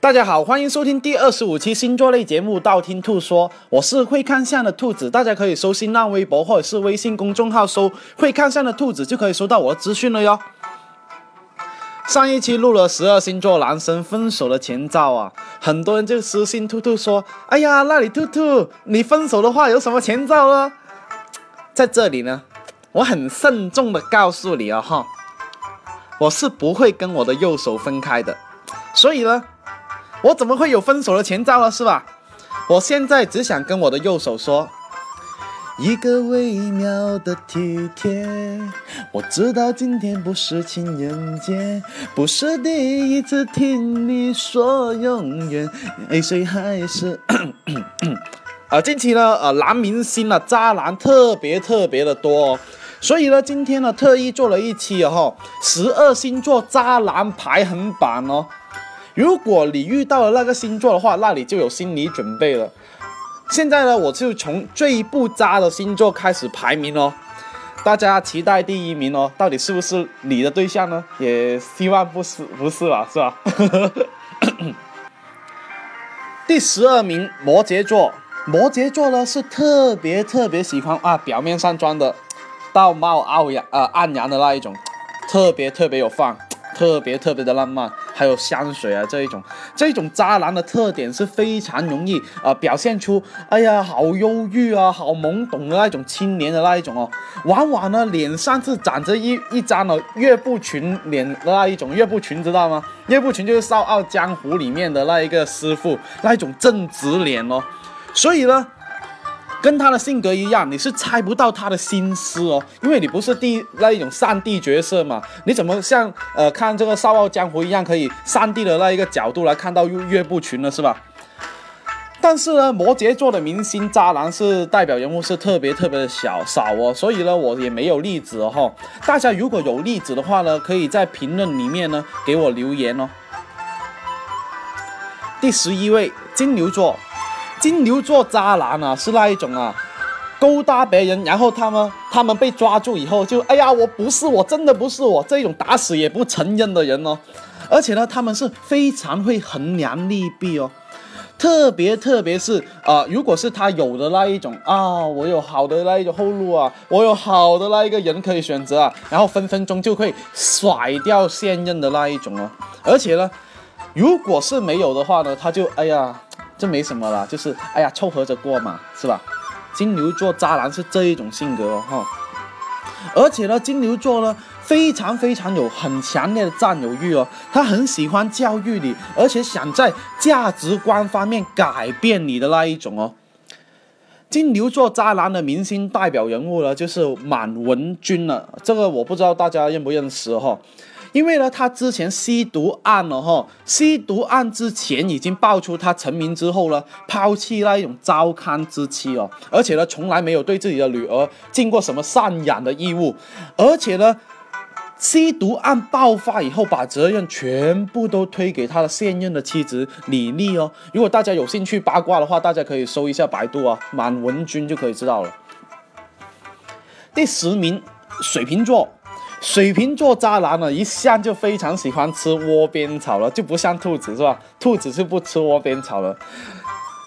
大家好，欢迎收听第二十五期星座类节目《道听途说》，我是会看相的兔子，大家可以搜新浪微博或者是微信公众号搜“会看相的兔子”，就可以收到我的资讯了哟。上一期录了十二星座男生分手的前兆啊，很多人就私信兔兔说：“哎呀，那你兔兔，你分手的话有什么前兆呢？”在这里呢，我很慎重的告诉你啊哈，我是不会跟我的右手分开的，所以呢。我怎么会有分手的前兆了，是吧？我现在只想跟我的右手说，一个微妙的体贴。我知道今天不是情人节，不是第一次听你说永远，泪水还是…… 啊，近期呢，呃，男明星啊，渣男特别特别的多，所以呢，今天呢，特意做了一期哦，十二星座渣男排行榜哦。如果你遇到了那个星座的话，那你就有心理准备了。现在呢，我就从最不渣的星座开始排名哦，大家期待第一名哦，到底是不是你的对象呢？也希望不是，不是吧，是吧？第十二名，摩羯座。摩羯座呢是特别特别喜欢啊，表面上装的道貌傲然呃岸然的那一种，特别特别有范。特别特别的浪漫，还有香水啊这一种，这种渣男的特点是非常容易啊表现出，哎呀好忧郁啊，好懵懂的那种青年的那一种哦，往往呢脸上是长着一一张的岳不群脸的那一种，岳不群知道吗？岳不群就是《笑傲江湖》里面的那一个师傅，那一种正直脸哦，所以呢。跟他的性格一样，你是猜不到他的心思哦，因为你不是第那一种上帝角色嘛，你怎么像呃看这个《笑傲江湖》一样，可以上帝的那一个角度来看到岳岳不群呢，是吧？但是呢，摩羯座的明星渣男是代表人物是特别特别的小少哦，所以呢，我也没有例子哦。大家如果有例子的话呢，可以在评论里面呢给我留言哦。第十一位，金牛座。金牛座渣男啊，是那一种啊，勾搭别人，然后他们他们被抓住以后，就哎呀，我不是，我真的不是我，这种打死也不承认的人哦。而且呢，他们是非常会衡量利弊哦，特别特别是啊，如果是他有的那一种啊，我有好的那一种后路啊，我有好的那一个人可以选择啊，然后分分钟就会甩掉现任的那一种哦。而且呢，如果是没有的话呢，他就哎呀。这没什么了，就是哎呀，凑合着过嘛，是吧？金牛座渣男是这一种性格哦，哈。而且呢，金牛座呢非常非常有很强烈的占有欲哦，他很喜欢教育你，而且想在价值观方面改变你的那一种哦。金牛座渣男的明星代表人物呢，就是满文军了，这个我不知道大家认不认识哈。因为呢，他之前吸毒案了哈，吸毒案之前已经爆出他成名之后呢，抛弃那一种糟糠之妻哦，而且呢，从来没有对自己的女儿尽过什么赡养的义务，而且呢，吸毒案爆发以后，把责任全部都推给他的现任的妻子李丽哦。如果大家有兴趣八卦的话，大家可以搜一下百度啊，满文军就可以知道了。第十名，水瓶座。水瓶座渣男呢，一向就非常喜欢吃窝边草了，就不像兔子是吧？兔子是不吃窝边草了，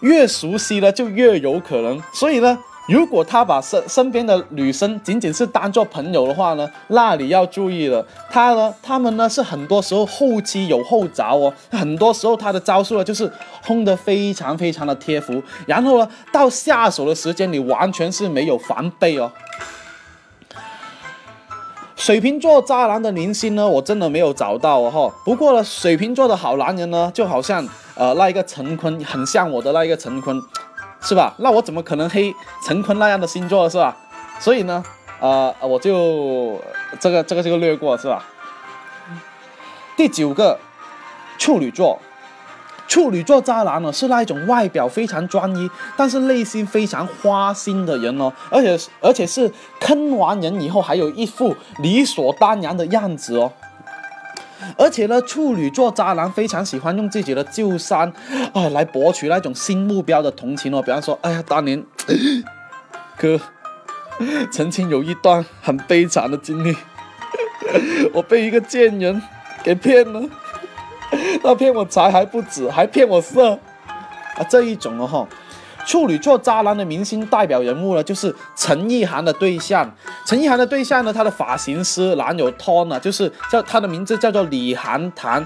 越熟悉了就越有可能。所以呢，如果他把身身边的女生仅仅是当做朋友的话呢，那你要注意了。他呢，他们呢是很多时候后期有后着哦，很多时候他的招数呢就是轰得非常非常的贴服，然后呢到下手的时间你完全是没有防备哦。水瓶座渣男的明星呢，我真的没有找到哦哈。不过呢，水瓶座的好男人呢，就好像呃那一个陈坤，很像我的那一个陈坤，是吧？那我怎么可能黑陈坤那样的星座是吧？所以呢，呃，我就这个这个就略过是吧？第九个，处女座。处女座渣男呢，是那一种外表非常专一，但是内心非常花心的人哦，而且而且是坑完人以后还有一副理所当然的样子哦。而且呢，处女座渣男非常喜欢用自己的旧伤，哎，来博取那种新目标的同情哦。比方说，哎呀，当年 哥曾经有一段很悲惨的经历，我被一个贱人给骗了。他骗我财还不止，还骗我色啊！这一种哦，处女座渣男的明星代表人物呢，就是陈意涵的对象。陈意涵的对象呢，他的发型师男友 Ton 呢，就是叫他的名字叫做李涵潭。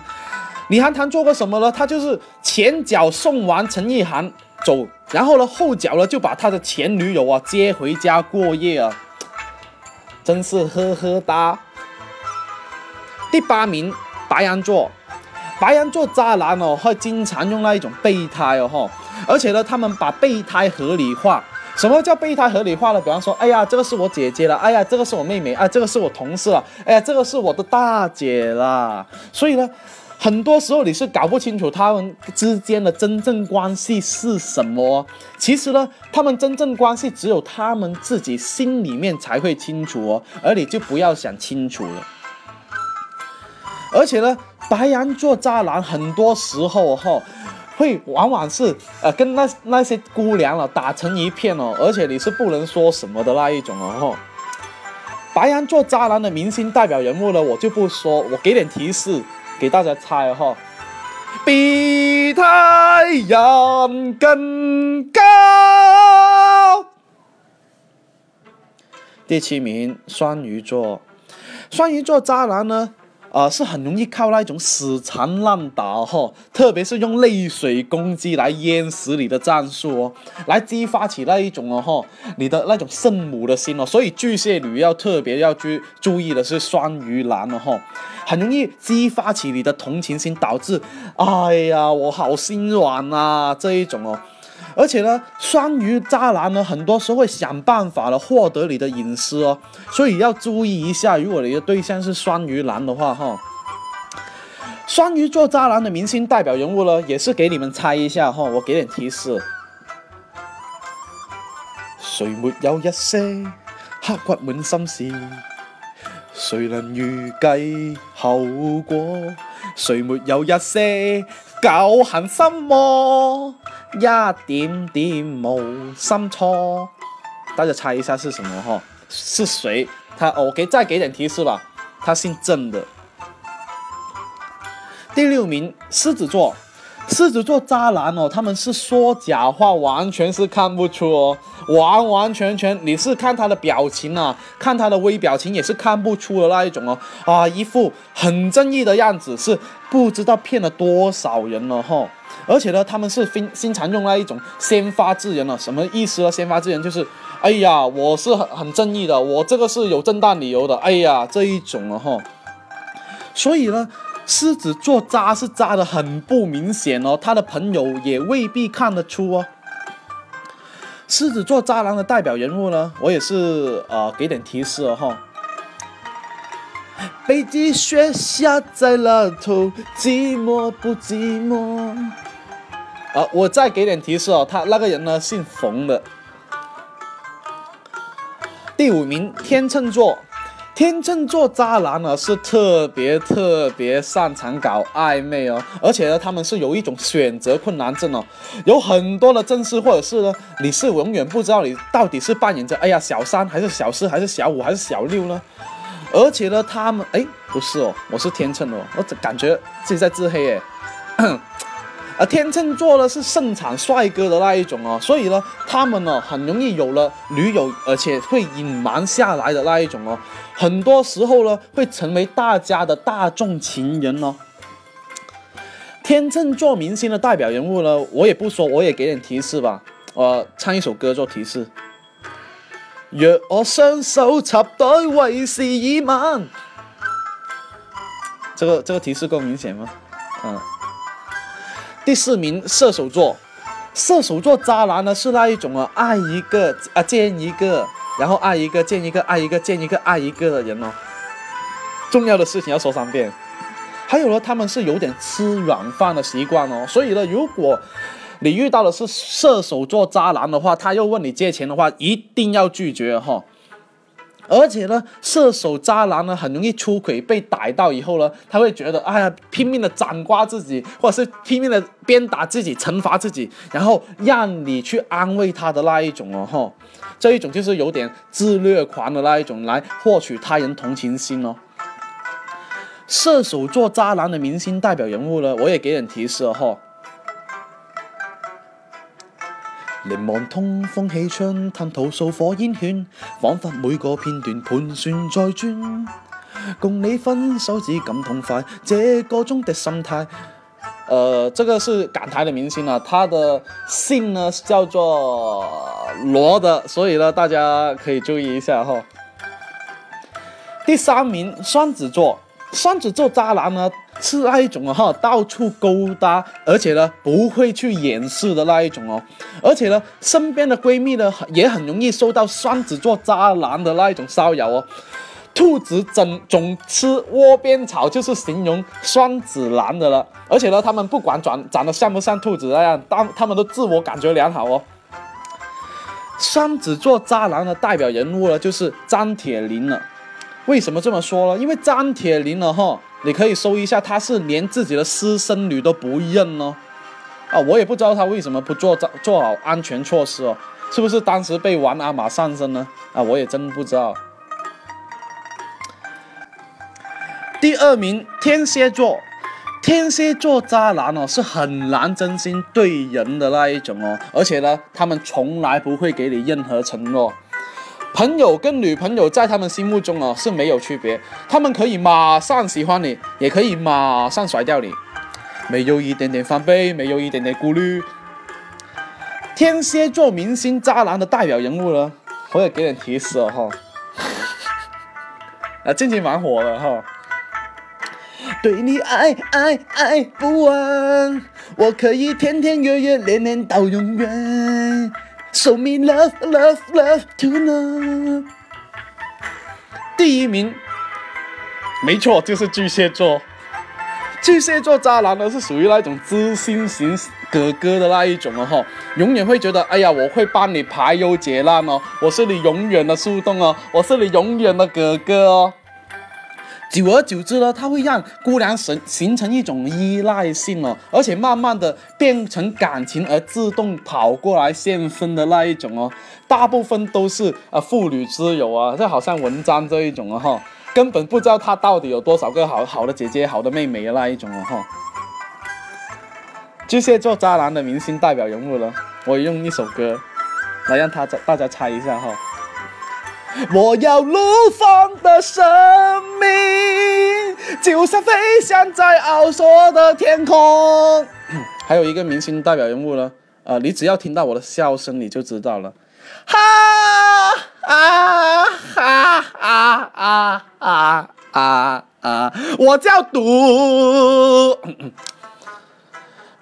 李涵潭做过什么呢？他就是前脚送完陈意涵走，然后呢后脚呢就把他的前女友啊接回家过夜啊，真是呵呵哒。第八名，白羊座。白羊座渣男哦，会经常用那一种备胎哦，哈，而且呢，他们把备胎合理化。什么叫备胎合理化呢？比方说，哎呀，这个是我姐姐了，哎呀，这个是我妹妹，哎，这个是我同事了，哎呀，这个是我的大姐啦。所以呢，很多时候你是搞不清楚他们之间的真正关系是什么。其实呢，他们真正关系只有他们自己心里面才会清楚哦，而你就不要想清楚了。而且呢。白羊座渣男很多时候哈，会往往是呃跟那那些姑娘了打成一片哦，而且你是不能说什么的那一种哦。白羊座渣男的明星代表人物呢，我就不说，我给点提示给大家猜哈。比太阳更高。第七名，双鱼座，双鱼座渣男呢？啊，是很容易靠那一种死缠烂打哈，特别是用泪水攻击来淹死你的战术哦，来激发起那一种哦哈，你的那种圣母的心哦。所以巨蟹女要特别要注注意的是双鱼男哦哈，很容易激发起你的同情心，导致哎呀我好心软呐这一种哦。而且呢，双鱼渣男呢，很多时候会想办法的获得你的隐私哦，所以要注意一下。如果你的对象是双鱼男的话，哈，双鱼座渣男的明星代表人物呢，也是给你们猜一下哈，我给点提示。谁没有一些刻骨满心事？谁能预计后果？谁没有一些旧恨心魔？一点点无心错，大家猜一下是什么哈？是谁？他我给再给点提示吧，他姓郑的。第六名，狮子座。狮子座渣男哦，他们是说假话，完全是看不出哦，完完全全你是看他的表情啊，看他的微表情也是看不出的那一种哦，啊，一副很正义的样子，是不知道骗了多少人了哈。而且呢，他们是经经常用那一种先发制人了，什么意思呢？先发制人就是，哎呀，我是很很正义的，我这个是有正当理由的，哎呀，这一种了哈。所以呢，狮子座渣是渣的很不明显哦，他的朋友也未必看得出哦。狮子座渣男的代表人物呢，我也是呃给点提示哦哈。北极雪下在了头，寂寞不寂寞？啊，我再给点提示哦，他那个人呢姓冯的。第五名，天秤座，天秤座渣男呢是特别特别擅长搞暧昧哦，而且呢他们是有一种选择困难症哦，有很多的正事或者是呢你是永远不知道你到底是扮演着哎呀小三还是小四还是小五还是小六呢？而且呢，他们哎，不是哦，我是天秤哦，我感觉自己在自黑哎。啊天秤座呢是盛产帅哥的那一种哦，所以呢，他们呢很容易有了女友，而且会隐瞒下来的那一种哦，很多时候呢会成为大家的大众情人哦。天秤座明星的代表人物呢，我也不说，我也给点提示吧，呃唱一首歌做提示。若我双手插袋，为时已晚。这个这个提示够明显吗？嗯。第四名，射手座。射手座渣男呢是那一种啊，爱一个啊见一个，然后爱一个见一个，爱一个见一个，爱一个的人哦。重要的事情要说三遍。还有呢，他们是有点吃软饭的习惯哦，所以呢，如果。你遇到的是射手座渣男的话，他又问你借钱的话，一定要拒绝哈。而且呢，射手渣男呢很容易出轨，被逮到以后呢，他会觉得哎呀，拼命的掌掴自己，或者是拼命的鞭打自己，惩罚自己，然后让你去安慰他的那一种哦哈。这一种就是有点自虐狂的那一种，来获取他人同情心哦。射手座渣男的明星代表人物呢，我也给点提示哈。凝望通风气窗，探讨数火烟圈，仿佛每个片段盘旋在转。共你分手只感痛快，这个中的心态。呃，这个是港台的明星啊，他的姓呢叫做罗的，所以呢大家可以注意一下哈。第三名，双子座，双子座渣男呢是那一种哦哈，到处勾搭，而且呢不会去掩饰的那一种哦，而且呢身边的闺蜜呢也很容易受到双子座渣男的那一种骚扰哦。兔子总总吃窝边草，就是形容双子男的了。而且呢，他们不管长长得像不像兔子那样，但他们都自我感觉良好哦。双子座渣男的代表人物呢，就是张铁林了。为什么这么说呢？因为张铁林呢，哈，你可以搜一下，他是连自己的私生女都不认哦。啊，我也不知道他为什么不做做好安全措施哦，是不是当时被玩阿玛上身呢？啊，我也真不知道。第二名，天蝎座，天蝎座渣男哦，是很难真心对人的那一种哦，而且呢，他们从来不会给你任何承诺。朋友跟女朋友在他们心目中哦是没有区别，他们可以马上喜欢你，也可以马上甩掉你，没有一点点防备，没有一点点顾虑。天蝎座明星渣男的代表人物呢，我也给点提示了哈，啊，近期蛮火的哈。对你爱爱爱不完，我可以天天月月年年到永远。Show me love love love tonight。第一名，没错，就是巨蟹座。巨蟹座渣男呢，是属于那种知心型哥哥的那一种哦，哈，永远会觉得，哎呀，我会帮你排忧解难哦，我是你永远的树洞哦，我是你永远的哥哥哦。久而久之呢，他会让姑娘形形成一种依赖性哦，而且慢慢的变成感情而自动跑过来献身的那一种哦，大部分都是啊妇女之友啊，就好像文章这一种哦哈，根本不知道他到底有多少个好好的姐姐、好的妹妹的那一种哦哈。巨蟹座渣男的明星代表人物呢，我用一首歌来让他大家猜一下哈。我要怒放的生命，就像飞翔在奥索的天空。还有一个明星代表人物呢，呃，你只要听到我的笑声，你就知道了。哈啊哈啊啊啊啊啊！我叫赌。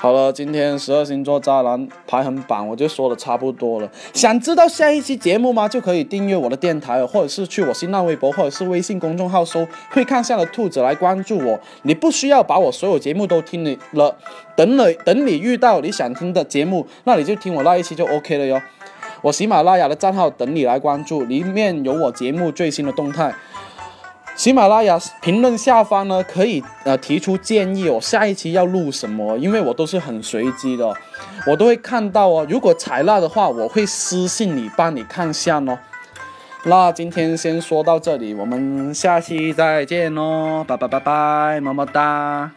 好了，今天十二星座渣男排行榜我就说的差不多了。想知道下一期节目吗？就可以订阅我的电台，或者是去我新浪微博或者是微信公众号搜“会看相的兔子”来关注我。你不需要把我所有节目都听你了，等你等你遇到你想听的节目，那你就听我那一期就 OK 了哟。我喜马拉雅的账号等你来关注，里面有我节目最新的动态。喜马拉雅评论下方呢，可以呃提出建议，我下一期要录什么？因为我都是很随机的，我都会看到哦。如果采纳的话，我会私信你，帮你看下哦。那今天先说到这里，我们下期再见哦，拜拜拜拜，么么哒。